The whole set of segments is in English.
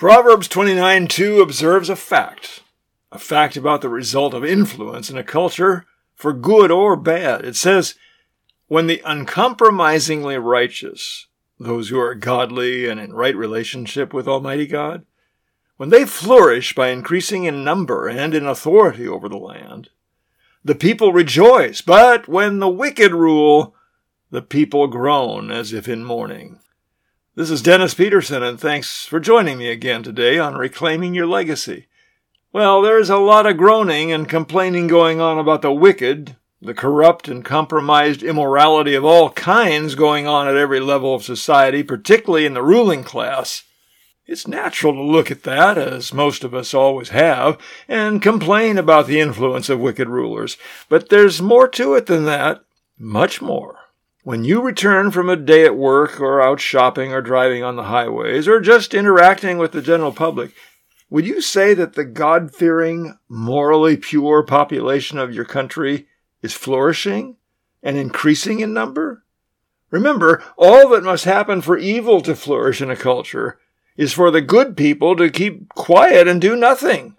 Proverbs 29 2 observes a fact, a fact about the result of influence in a culture for good or bad. It says, When the uncompromisingly righteous, those who are godly and in right relationship with Almighty God, when they flourish by increasing in number and in authority over the land, the people rejoice, but when the wicked rule, the people groan as if in mourning. This is Dennis Peterson, and thanks for joining me again today on Reclaiming Your Legacy. Well, there's a lot of groaning and complaining going on about the wicked, the corrupt and compromised immorality of all kinds going on at every level of society, particularly in the ruling class. It's natural to look at that, as most of us always have, and complain about the influence of wicked rulers. But there's more to it than that, much more. When you return from a day at work or out shopping or driving on the highways or just interacting with the general public, would you say that the God fearing, morally pure population of your country is flourishing and increasing in number? Remember, all that must happen for evil to flourish in a culture is for the good people to keep quiet and do nothing.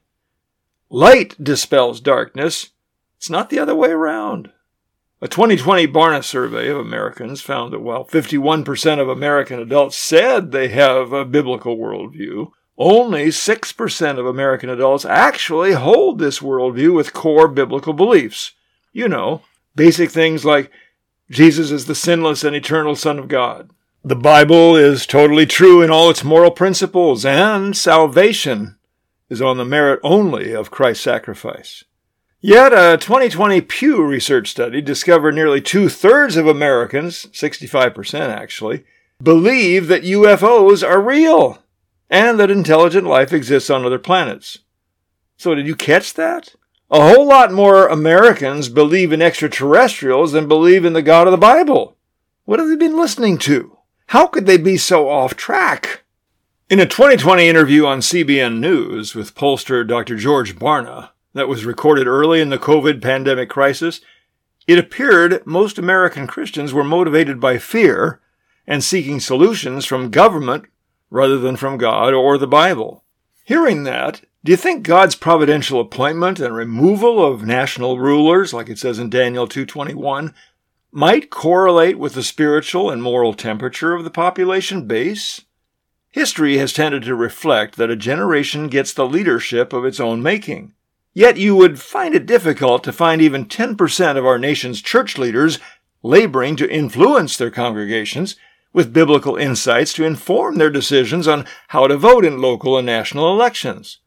Light dispels darkness. It's not the other way around. A 2020 Barna survey of Americans found that while 51% of American adults said they have a biblical worldview, only 6% of American adults actually hold this worldview with core biblical beliefs. You know, basic things like Jesus is the sinless and eternal Son of God. The Bible is totally true in all its moral principles, and salvation is on the merit only of Christ's sacrifice. Yet a 2020 Pew Research study discovered nearly two thirds of Americans, 65% actually, believe that UFOs are real and that intelligent life exists on other planets. So, did you catch that? A whole lot more Americans believe in extraterrestrials than believe in the God of the Bible. What have they been listening to? How could they be so off track? In a 2020 interview on CBN News with pollster Dr. George Barna, that was recorded early in the COVID pandemic crisis, it appeared most American Christians were motivated by fear and seeking solutions from government rather than from God or the Bible. Hearing that, do you think God's providential appointment and removal of national rulers, like it says in Daniel 2:21, might correlate with the spiritual and moral temperature of the population base? History has tended to reflect that a generation gets the leadership of its own making. Yet you would find it difficult to find even 10% of our nation's church leaders laboring to influence their congregations with biblical insights to inform their decisions on how to vote in local and national elections.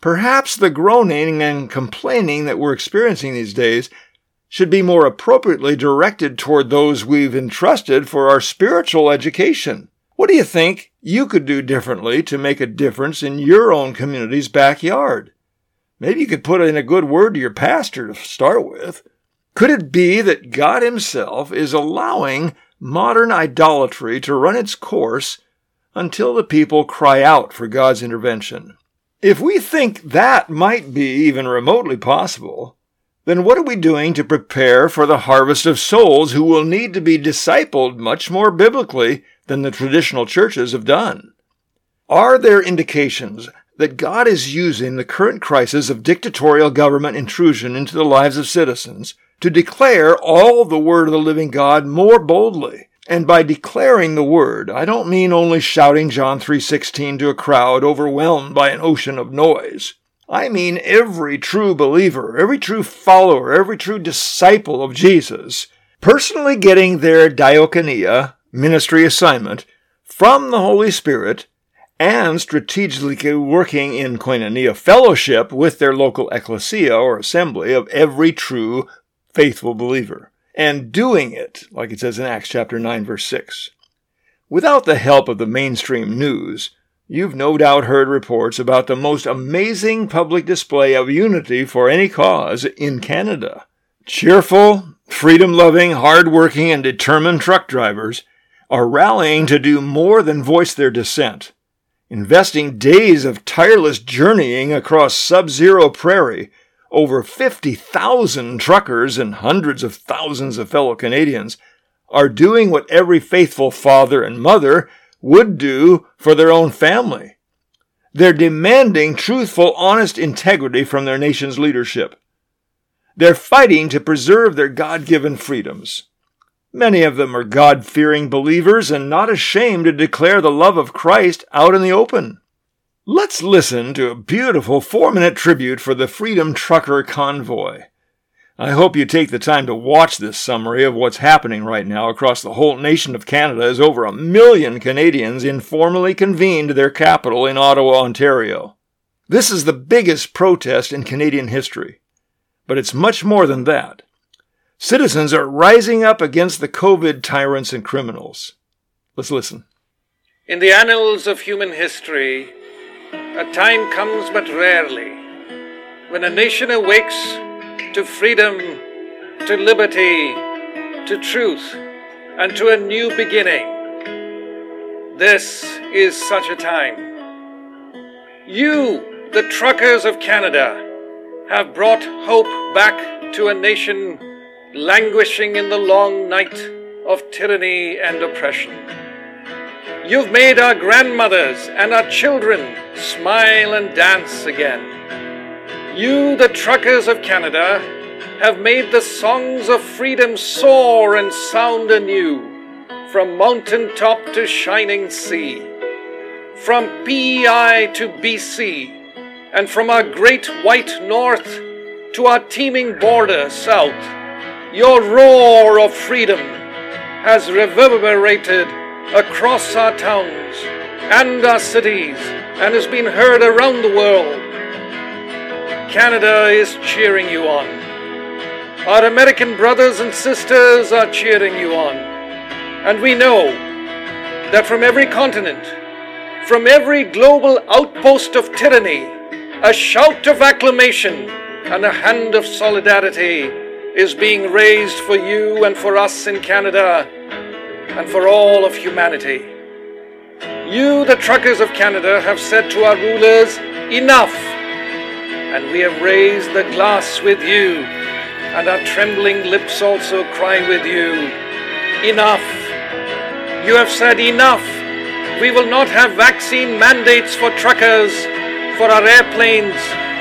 Perhaps the groaning and complaining that we're experiencing these days should be more appropriately directed toward those we've entrusted for our spiritual education. What do you think you could do differently to make a difference in your own community's backyard? Maybe you could put in a good word to your pastor to start with. Could it be that God Himself is allowing modern idolatry to run its course until the people cry out for God's intervention? If we think that might be even remotely possible, then what are we doing to prepare for the harvest of souls who will need to be discipled much more biblically than the traditional churches have done? Are there indications that God is using the current crisis of dictatorial government intrusion into the lives of citizens to declare all the word of the living God more boldly. And by declaring the word, I don't mean only shouting John 3:16 to a crowd overwhelmed by an ocean of noise. I mean every true believer, every true follower, every true disciple of Jesus, personally getting their diakonia, ministry assignment, from the Holy Spirit and strategically working in koinonia fellowship with their local ecclesia or assembly of every true faithful believer, and doing it, like it says in Acts chapter 9, verse 6. Without the help of the mainstream news, you've no doubt heard reports about the most amazing public display of unity for any cause in Canada. Cheerful, freedom loving, hard working, and determined truck drivers are rallying to do more than voice their dissent investing days of tireless journeying across sub zero prairie, over 50,000 truckers and hundreds of thousands of fellow Canadians are doing what every faithful father and mother would do for their own family. They're demanding truthful, honest integrity from their nation's leadership. They're fighting to preserve their God given freedoms. Many of them are God fearing believers and not ashamed to declare the love of Christ out in the open. Let's listen to a beautiful four minute tribute for the Freedom Trucker Convoy. I hope you take the time to watch this summary of what's happening right now across the whole nation of Canada as over a million Canadians informally convened their capital in Ottawa, Ontario. This is the biggest protest in Canadian history. But it's much more than that. Citizens are rising up against the COVID tyrants and criminals. Let's listen. In the annals of human history, a time comes but rarely when a nation awakes to freedom, to liberty, to truth, and to a new beginning. This is such a time. You, the truckers of Canada, have brought hope back to a nation languishing in the long night of tyranny and oppression. You've made our grandmothers and our children smile and dance again. You, the truckers of Canada, have made the songs of freedom soar and sound anew, from mountain top to shining sea, from PEI to BC, and from our great white north to our teeming border south. Your roar of freedom has reverberated across our towns and our cities and has been heard around the world. Canada is cheering you on. Our American brothers and sisters are cheering you on. And we know that from every continent, from every global outpost of tyranny, a shout of acclamation and a hand of solidarity is being raised for you and for us in Canada and for all of humanity. You, the truckers of Canada, have said to our rulers, enough and we have raised the glass with you, and our trembling lips also cry with you, Enough! You have said enough! We will not have vaccine mandates for truckers, for our airplanes,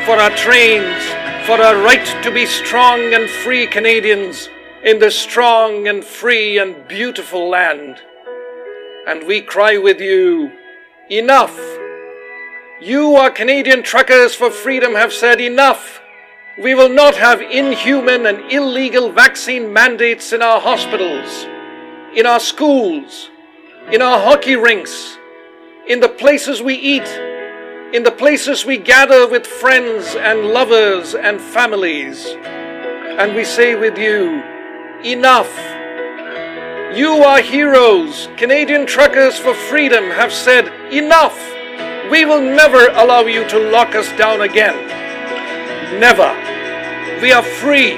for our trains, for our right to be strong and free Canadians in the strong and free and beautiful land. And we cry with you, Enough! You, our Canadian truckers for freedom, have said enough. We will not have inhuman and illegal vaccine mandates in our hospitals, in our schools, in our hockey rinks, in the places we eat, in the places we gather with friends and lovers and families. And we say with you, enough. You are heroes. Canadian truckers for freedom have said enough. We will never allow you to lock us down again. Never. We are free.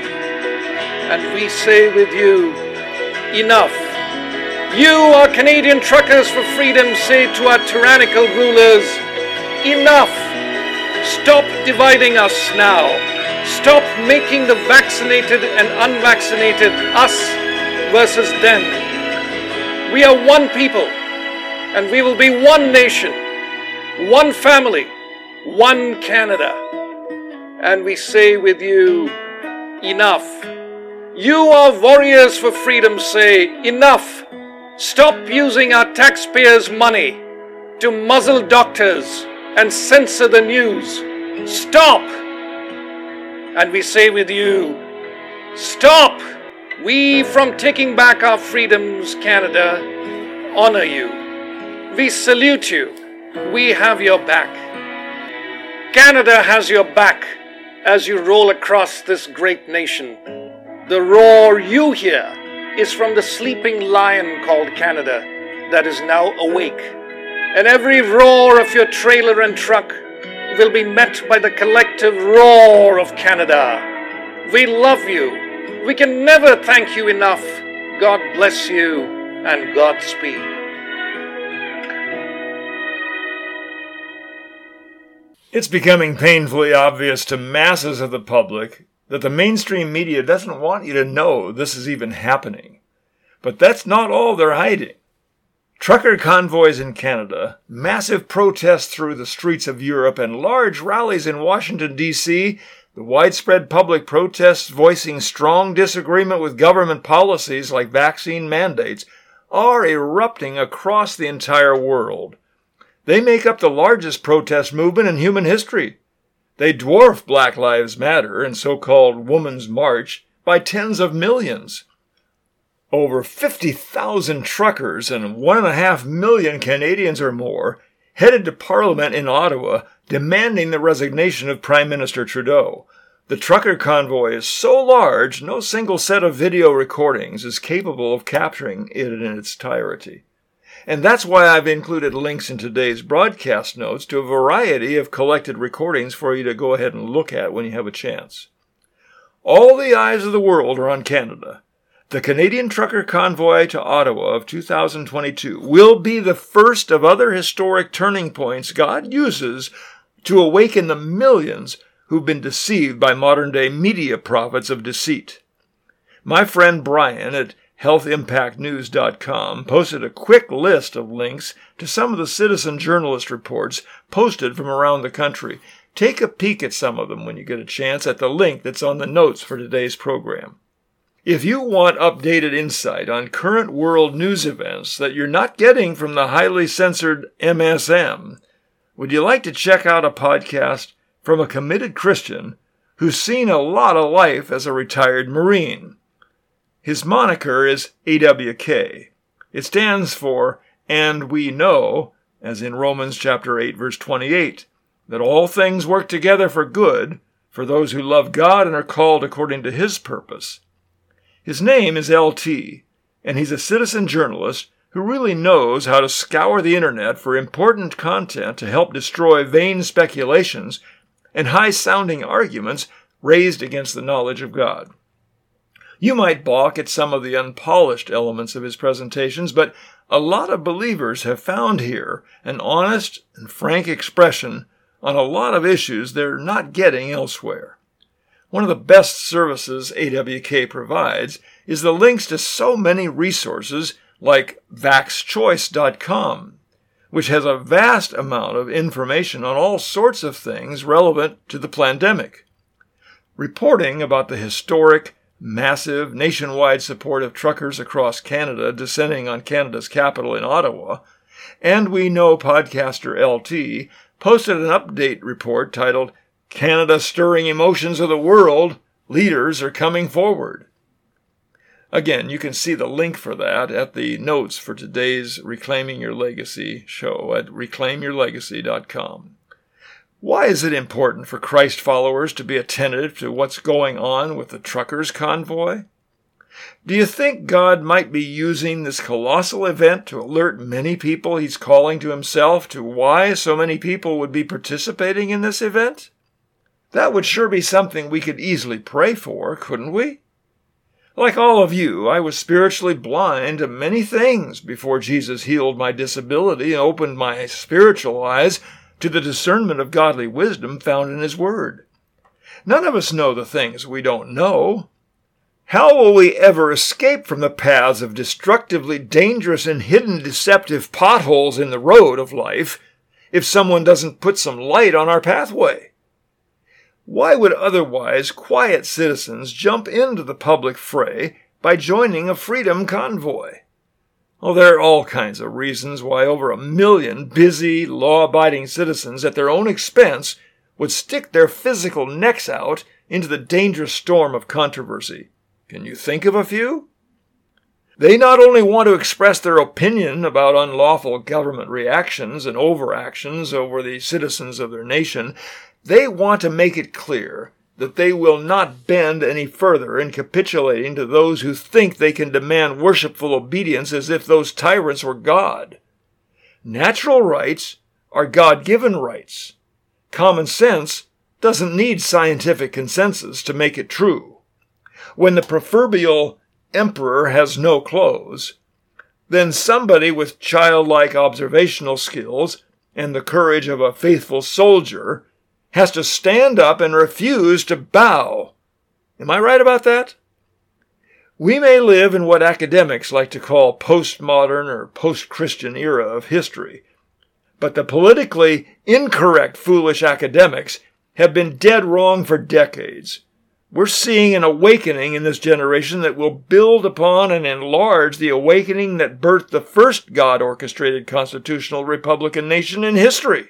And we say with you, enough. You, our Canadian truckers for freedom, say to our tyrannical rulers, enough. Stop dividing us now. Stop making the vaccinated and unvaccinated us versus them. We are one people, and we will be one nation one family, one Canada. And we say with you, enough. You are warriors for freedom, say, enough. Stop using our taxpayers' money to muzzle doctors and censor the news. Stop. And we say with you, stop. We, from taking back our freedoms, Canada, honor you. We salute you. We have your back. Canada has your back as you roll across this great nation. The roar you hear is from the sleeping lion called Canada that is now awake. And every roar of your trailer and truck will be met by the collective roar of Canada. We love you. We can never thank you enough. God bless you and Godspeed. It's becoming painfully obvious to masses of the public that the mainstream media doesn't want you to know this is even happening. But that's not all they're hiding. Trucker convoys in Canada, massive protests through the streets of Europe, and large rallies in Washington, D.C., the widespread public protests voicing strong disagreement with government policies like vaccine mandates are erupting across the entire world. They make up the largest protest movement in human history. They dwarf Black Lives Matter and so called Women's March by tens of millions. Over 50,000 truckers and 1.5 million Canadians or more headed to Parliament in Ottawa demanding the resignation of Prime Minister Trudeau. The trucker convoy is so large, no single set of video recordings is capable of capturing it in its entirety. And that's why I've included links in today's broadcast notes to a variety of collected recordings for you to go ahead and look at when you have a chance. All the eyes of the world are on Canada. The Canadian Trucker Convoy to Ottawa of 2022 will be the first of other historic turning points God uses to awaken the millions who've been deceived by modern day media prophets of deceit. My friend Brian at healthimpactnews.com posted a quick list of links to some of the citizen journalist reports posted from around the country. Take a peek at some of them when you get a chance at the link that's on the notes for today's program. If you want updated insight on current world news events that you're not getting from the highly censored MSM, would you like to check out a podcast from a committed Christian who's seen a lot of life as a retired Marine? His moniker is AWK. It stands for And We Know, as in Romans chapter 8 verse 28, that all things work together for good for those who love God and are called according to his purpose. His name is LT, and he's a citizen journalist who really knows how to scour the internet for important content to help destroy vain speculations and high sounding arguments raised against the knowledge of God. You might balk at some of the unpolished elements of his presentations, but a lot of believers have found here an honest and frank expression on a lot of issues they're not getting elsewhere. One of the best services AWK provides is the links to so many resources like vaxchoice.com, which has a vast amount of information on all sorts of things relevant to the pandemic. Reporting about the historic, massive, nationwide support of truckers across Canada descending on Canada's capital in Ottawa, and we know podcaster LT posted an update report titled Canada stirring emotions of the world, leaders are coming forward. Again, you can see the link for that at the notes for today's Reclaiming Your Legacy show at reclaimyourlegacy.com. Why is it important for Christ followers to be attentive to what's going on with the truckers' convoy? Do you think God might be using this colossal event to alert many people he's calling to himself to why so many people would be participating in this event? That would sure be something we could easily pray for, couldn't we? Like all of you, I was spiritually blind to many things before Jesus healed my disability and opened my spiritual eyes to the discernment of godly wisdom found in His Word. None of us know the things we don't know. How will we ever escape from the paths of destructively dangerous and hidden deceptive potholes in the road of life if someone doesn't put some light on our pathway? Why would otherwise quiet citizens jump into the public fray by joining a freedom convoy? Well, there are all kinds of reasons why over a million busy, law abiding citizens at their own expense would stick their physical necks out into the dangerous storm of controversy. Can you think of a few? They not only want to express their opinion about unlawful government reactions and overactions over the citizens of their nation, they want to make it clear that they will not bend any further in capitulating to those who think they can demand worshipful obedience as if those tyrants were God. Natural rights are God given rights. Common sense doesn't need scientific consensus to make it true. When the proverbial emperor has no clothes, then somebody with childlike observational skills and the courage of a faithful soldier has to stand up and refuse to bow. Am I right about that? We may live in what academics like to call postmodern or post Christian era of history, but the politically incorrect, foolish academics have been dead wrong for decades. We're seeing an awakening in this generation that will build upon and enlarge the awakening that birthed the first God orchestrated constitutional republican nation in history.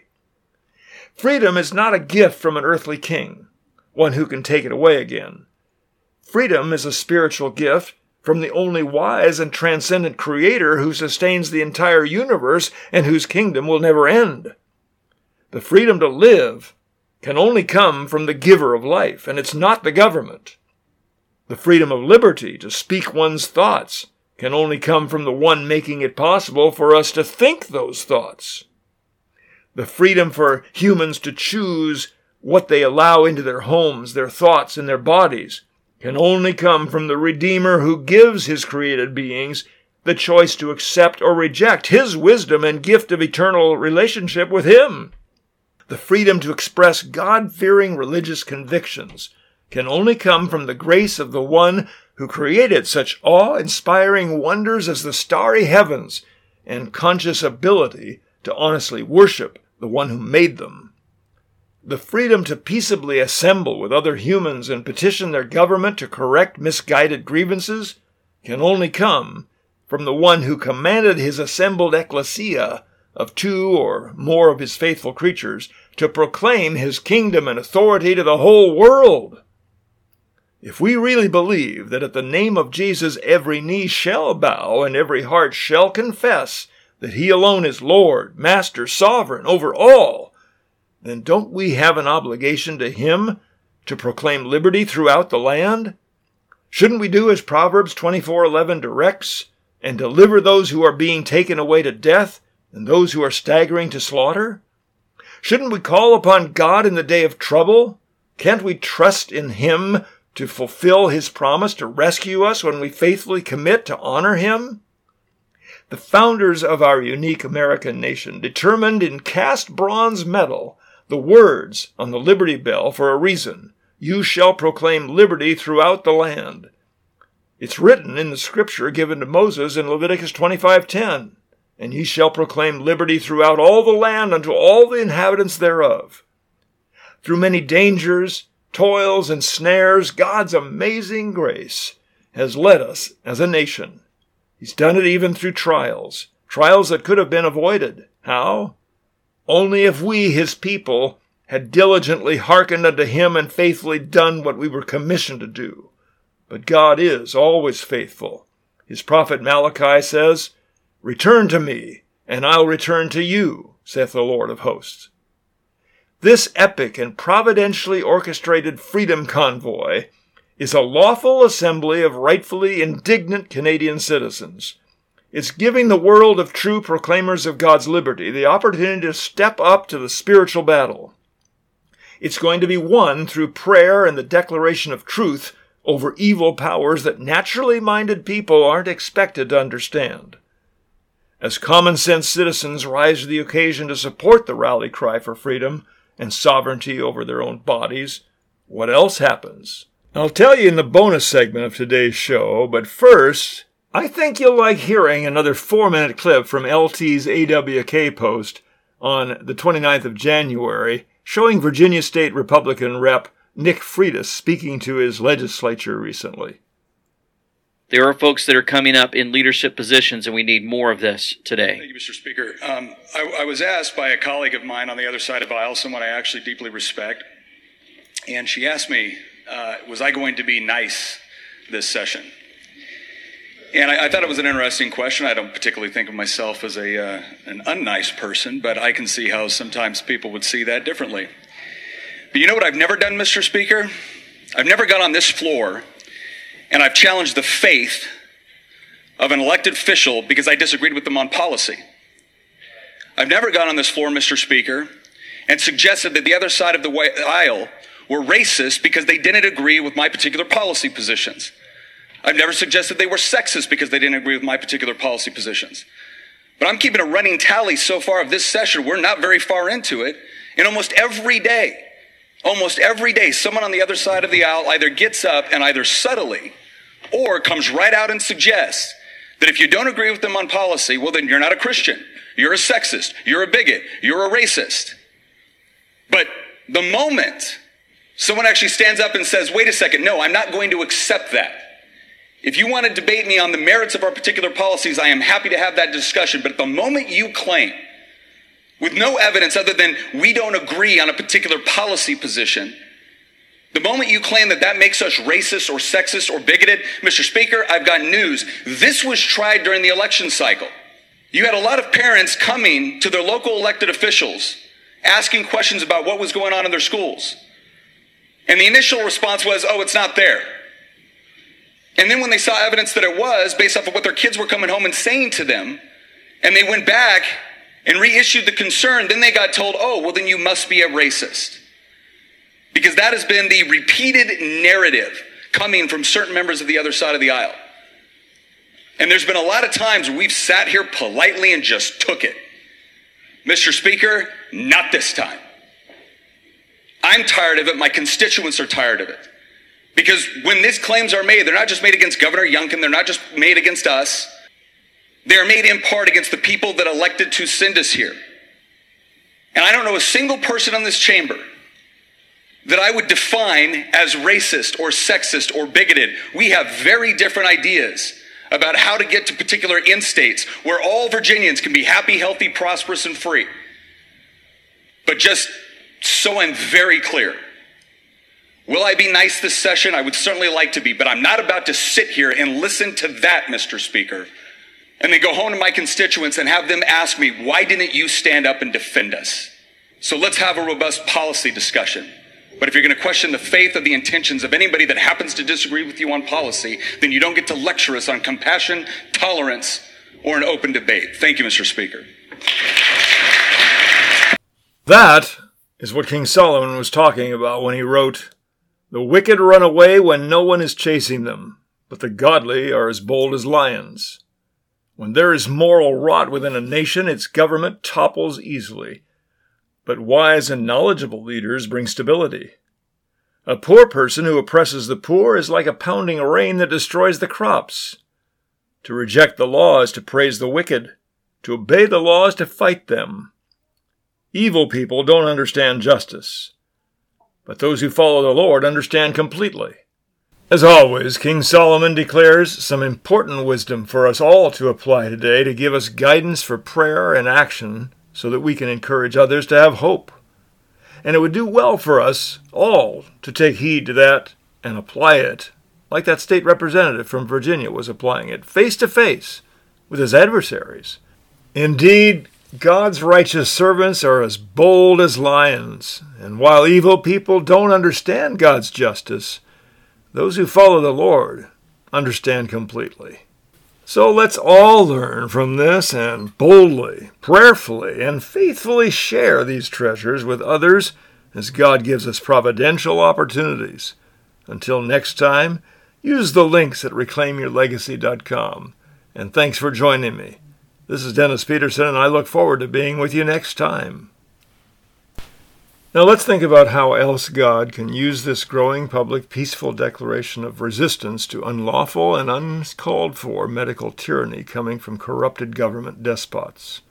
Freedom is not a gift from an earthly king, one who can take it away again. Freedom is a spiritual gift from the only wise and transcendent Creator who sustains the entire universe and whose kingdom will never end. The freedom to live can only come from the giver of life, and it's not the government. The freedom of liberty to speak one's thoughts can only come from the one making it possible for us to think those thoughts. The freedom for humans to choose what they allow into their homes, their thoughts, and their bodies can only come from the Redeemer who gives his created beings the choice to accept or reject his wisdom and gift of eternal relationship with him. The freedom to express God fearing religious convictions can only come from the grace of the one who created such awe inspiring wonders as the starry heavens and conscious ability to honestly worship the one who made them. The freedom to peaceably assemble with other humans and petition their government to correct misguided grievances can only come from the one who commanded his assembled ecclesia of two or more of his faithful creatures to proclaim his kingdom and authority to the whole world. If we really believe that at the name of Jesus every knee shall bow and every heart shall confess that he alone is Lord, Master, Sovereign over all, then don't we have an obligation to him to proclaim liberty throughout the land? Shouldn't we do as Proverbs 24:11 directs and deliver those who are being taken away to death and those who are staggering to slaughter? Shouldn't we call upon God in the day of trouble? Can't we trust in Him to fulfill His promise to rescue us when we faithfully commit to honor Him? The founders of our unique American nation determined in cast bronze metal the words on the Liberty Bell for a reason. You shall proclaim liberty throughout the land. It's written in the scripture given to Moses in Leviticus 25:10 and ye shall proclaim liberty throughout all the land unto all the inhabitants thereof. Through many dangers, toils, and snares, God's amazing grace has led us as a nation. He's done it even through trials, trials that could have been avoided. How? Only if we, his people, had diligently hearkened unto him and faithfully done what we were commissioned to do. But God is always faithful. His prophet Malachi says, Return to me, and I'll return to you, saith the Lord of hosts. This epic and providentially orchestrated freedom convoy is a lawful assembly of rightfully indignant Canadian citizens. It's giving the world of true proclaimers of God's liberty the opportunity to step up to the spiritual battle. It's going to be won through prayer and the declaration of truth over evil powers that naturally minded people aren't expected to understand. As common sense citizens rise to the occasion to support the rally cry for freedom and sovereignty over their own bodies, what else happens? I'll tell you in the bonus segment of today's show, but first, I think you'll like hearing another four minute clip from LT's AWK post on the 29th of January showing Virginia State Republican Rep. Nick Freitas speaking to his legislature recently. There are folks that are coming up in leadership positions, and we need more of this today. Thank you, Mr. Speaker. Um, I, I, was asked by a colleague of mine on the other side of the aisle, someone I actually deeply respect, and she asked me, uh, was I going to be nice this session? And I, I, thought it was an interesting question. I don't particularly think of myself as a uh, an unnice person, but I can see how sometimes people would see that differently. But you know what I've never done, Mr. Speaker? I've never got on this floor and I've challenged the faith of an elected official because I disagreed with them on policy. I've never gone on this floor, Mr. Speaker, and suggested that the other side of the aisle were racist because they didn't agree with my particular policy positions. I've never suggested they were sexist because they didn't agree with my particular policy positions. But I'm keeping a running tally so far of this session. We're not very far into it. And almost every day, almost every day, someone on the other side of the aisle either gets up and either subtly or comes right out and suggests that if you don't agree with them on policy, well, then you're not a Christian. You're a sexist. You're a bigot. You're a racist. But the moment someone actually stands up and says, wait a second, no, I'm not going to accept that. If you want to debate me on the merits of our particular policies, I am happy to have that discussion. But the moment you claim, with no evidence other than we don't agree on a particular policy position, the moment you claim that that makes us racist or sexist or bigoted, Mr. Speaker, I've got news. This was tried during the election cycle. You had a lot of parents coming to their local elected officials asking questions about what was going on in their schools. And the initial response was, oh, it's not there. And then when they saw evidence that it was, based off of what their kids were coming home and saying to them, and they went back and reissued the concern, then they got told, oh, well, then you must be a racist. Because that has been the repeated narrative coming from certain members of the other side of the aisle. And there's been a lot of times we've sat here politely and just took it. Mr. Speaker, not this time. I'm tired of it. My constituents are tired of it. Because when these claims are made, they're not just made against Governor Youngkin, they're not just made against us. They're made in part against the people that elected to send us here. And I don't know a single person in this chamber that I would define as racist or sexist or bigoted. We have very different ideas about how to get to particular end states where all Virginians can be happy, healthy, prosperous, and free. But just so I'm very clear, will I be nice this session? I would certainly like to be, but I'm not about to sit here and listen to that, Mr. Speaker, and then go home to my constituents and have them ask me, why didn't you stand up and defend us? So let's have a robust policy discussion. But if you're going to question the faith of the intentions of anybody that happens to disagree with you on policy, then you don't get to lecture us on compassion, tolerance, or an open debate. Thank you, Mr. Speaker. That is what King Solomon was talking about when he wrote, The wicked run away when no one is chasing them, but the godly are as bold as lions. When there is moral rot within a nation, its government topples easily. But wise and knowledgeable leaders bring stability. A poor person who oppresses the poor is like a pounding rain that destroys the crops. To reject the law is to praise the wicked. To obey the law is to fight them. Evil people don't understand justice, but those who follow the Lord understand completely. As always, King Solomon declares some important wisdom for us all to apply today to give us guidance for prayer and action so that we can encourage others to have hope. And it would do well for us all to take heed to that and apply it, like that state representative from Virginia was applying it, face to face with his adversaries. Indeed, God's righteous servants are as bold as lions, and while evil people don't understand God's justice, those who follow the Lord understand completely. So let's all learn from this and boldly, prayerfully, and faithfully share these treasures with others as God gives us providential opportunities. Until next time, use the links at reclaimyourlegacy.com. And thanks for joining me. This is Dennis Peterson, and I look forward to being with you next time. Now let's think about how else God can use this growing public peaceful declaration of resistance to unlawful and uncalled for medical tyranny coming from corrupted government despots.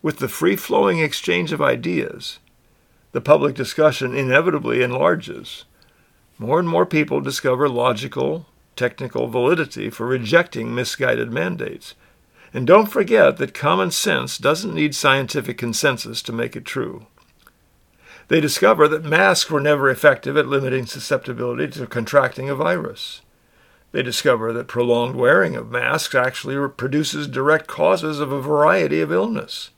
With the free flowing exchange of ideas, the public discussion inevitably enlarges. More and more people discover logical, technical validity for rejecting misguided mandates and don't forget that common sense doesn't need scientific consensus to make it true. They discover that masks were never effective at limiting susceptibility to contracting a virus. They discover that prolonged wearing of masks actually produces direct causes of a variety of illness.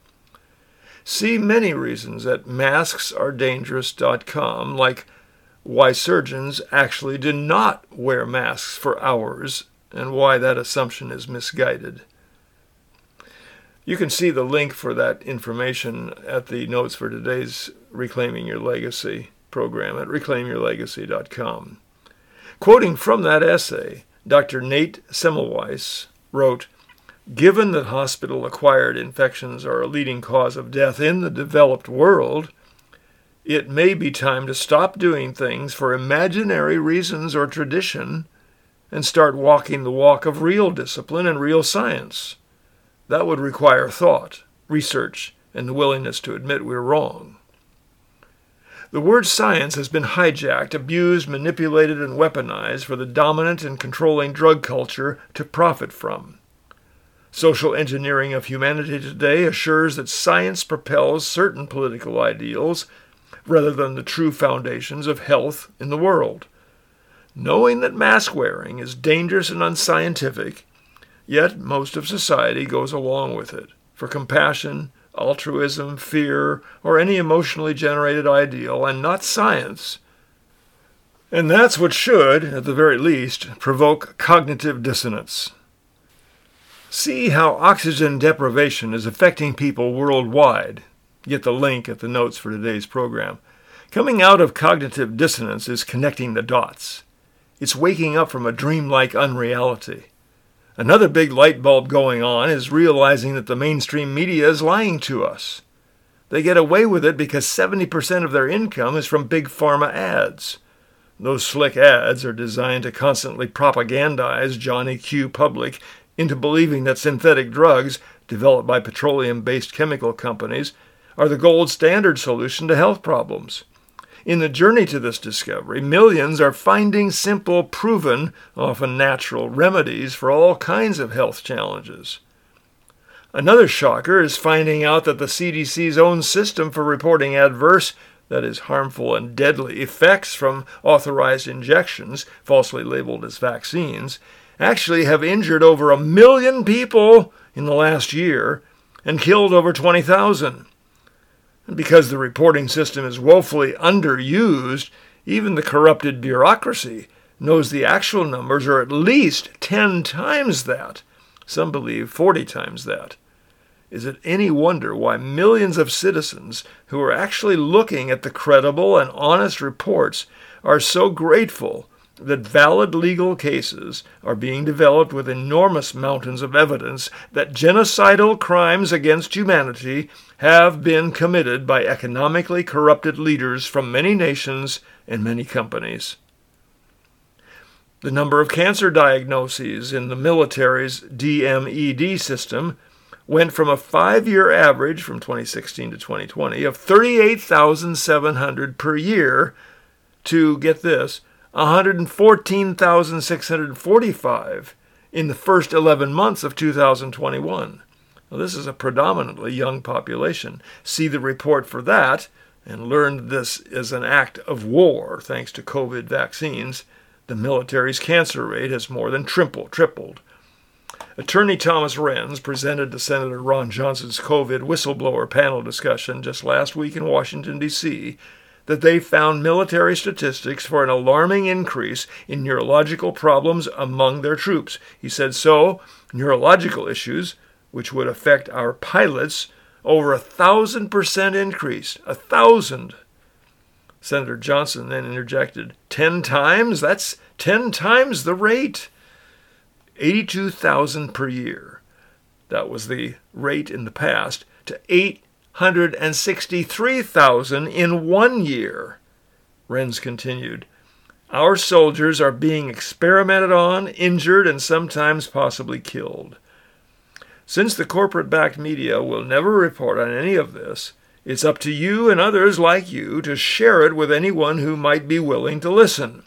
See many reasons at masksAredangerous.com, like why surgeons actually do not wear masks for hours and why that assumption is misguided. You can see the link for that information at the notes for today's Reclaiming Your Legacy program at reclaimyourlegacy.com. Quoting from that essay, Dr. Nate Semmelweis wrote, Given that hospital acquired infections are a leading cause of death in the developed world, it may be time to stop doing things for imaginary reasons or tradition and start walking the walk of real discipline and real science. That would require thought, research, and the willingness to admit we're wrong. The word science has been hijacked, abused, manipulated, and weaponized for the dominant and controlling drug culture to profit from. Social engineering of humanity today assures that science propels certain political ideals rather than the true foundations of health in the world. Knowing that mask wearing is dangerous and unscientific, yet most of society goes along with it for compassion, altruism, fear, or any emotionally generated ideal, and not science. And that's what should, at the very least, provoke cognitive dissonance. See how oxygen deprivation is affecting people worldwide. Get the link at the notes for today's program. Coming out of cognitive dissonance is connecting the dots. It's waking up from a dreamlike unreality. Another big light bulb going on is realizing that the mainstream media is lying to us. They get away with it because 70% of their income is from big pharma ads. Those slick ads are designed to constantly propagandize Johnny Q public into believing that synthetic drugs developed by petroleum based chemical companies are the gold standard solution to health problems. In the journey to this discovery, millions are finding simple, proven, often natural remedies for all kinds of health challenges. Another shocker is finding out that the CDC's own system for reporting adverse, that is, harmful and deadly effects from authorized injections, falsely labeled as vaccines, actually have injured over a million people in the last year and killed over 20,000. Because the reporting system is woefully underused, even the corrupted bureaucracy knows the actual numbers are at least 10 times that. Some believe 40 times that. Is it any wonder why millions of citizens who are actually looking at the credible and honest reports are so grateful that valid legal cases are being developed with enormous mountains of evidence that genocidal crimes against humanity have been committed by economically corrupted leaders from many nations and many companies. The number of cancer diagnoses in the military's DMED system went from a five year average from 2016 to 2020 of 38,700 per year to, get this, 114,645 in the first 11 months of 2021. Now, this is a predominantly young population. See the report for that and learn this is an act of war thanks to COVID vaccines. The military's cancer rate has more than tripled. tripled. Attorney Thomas Renz presented to Senator Ron Johnson's COVID whistleblower panel discussion just last week in Washington, D.C that they found military statistics for an alarming increase in neurological problems among their troops. He said so, neurological issues, which would affect our pilots, over a thousand percent increase. A thousand. Senator Johnson then interjected, 10 times? That's 10 times the rate. 82,000 per year. That was the rate in the past to 8 163,000 in one year. Renz continued. Our soldiers are being experimented on, injured, and sometimes possibly killed. Since the corporate backed media will never report on any of this, it's up to you and others like you to share it with anyone who might be willing to listen.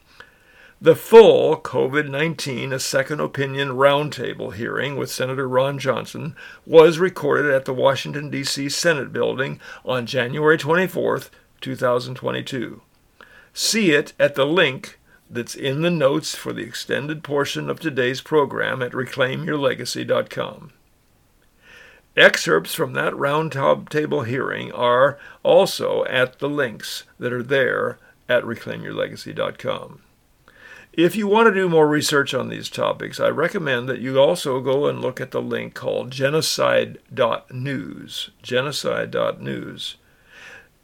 The full COVID 19 A Second Opinion Roundtable hearing with Senator Ron Johnson was recorded at the Washington, D.C. Senate building on January 24, 2022. See it at the link that's in the notes for the extended portion of today's program at reclaimyourlegacy.com. Excerpts from that roundtable hearing are also at the links that are there at reclaimyourlegacy.com. If you want to do more research on these topics, I recommend that you also go and look at the link called genocide.news. Genocide.news.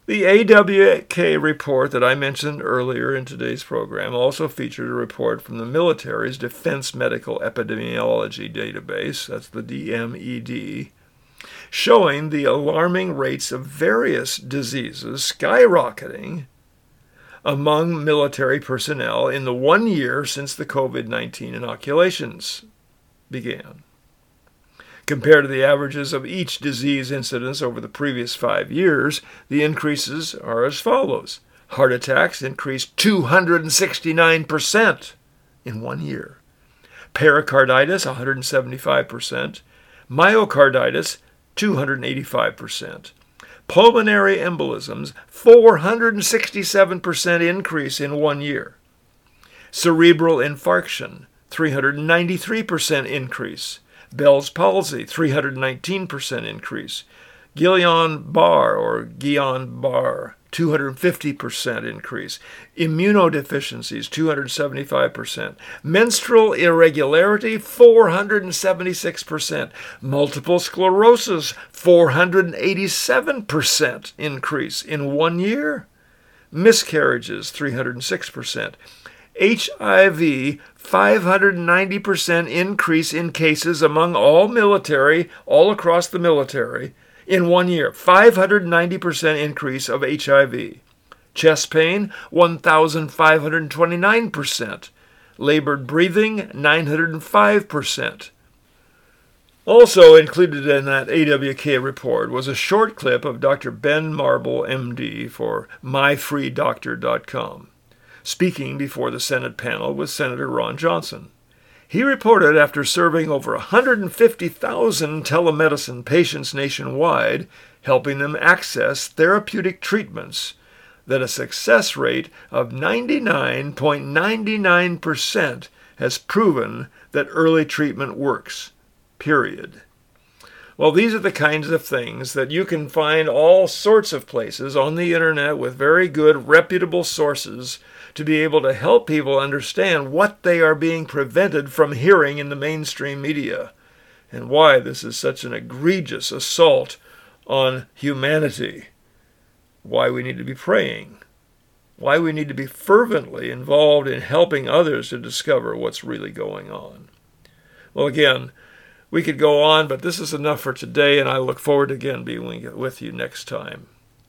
The AWK report that I mentioned earlier in today's program also featured a report from the military's Defense Medical Epidemiology Database, that's the DMED, showing the alarming rates of various diseases skyrocketing among military personnel in the one year since the COVID 19 inoculations began. Compared to the averages of each disease incidence over the previous five years, the increases are as follows. Heart attacks increased 269% in one year, pericarditis 175%, myocarditis 285%, pulmonary embolisms 467% increase in one year, cerebral infarction 393% increase, Bell's palsy, 319% increase. Guillain-Barre or Guillain-Barre, 250% increase. Immunodeficiencies, 275%. Menstrual irregularity, 476%. Multiple sclerosis, 487% increase in one year. Miscarriages, 306%. HIV 590% increase in cases among all military, all across the military, in one year. 590% increase of HIV. Chest pain, 1,529%. Labored breathing, 905%. Also included in that AWK report was a short clip of Dr. Ben Marble, MD, for myfreedoctor.com speaking before the Senate panel with Senator Ron Johnson. He reported after serving over 150,000 telemedicine patients nationwide, helping them access therapeutic treatments, that a success rate of 99.99% has proven that early treatment works. Period. Well, these are the kinds of things that you can find all sorts of places on the internet with very good, reputable sources to be able to help people understand what they are being prevented from hearing in the mainstream media and why this is such an egregious assault on humanity, why we need to be praying, why we need to be fervently involved in helping others to discover what's really going on. Well, again, we could go on, but this is enough for today, and I look forward to again being with you next time.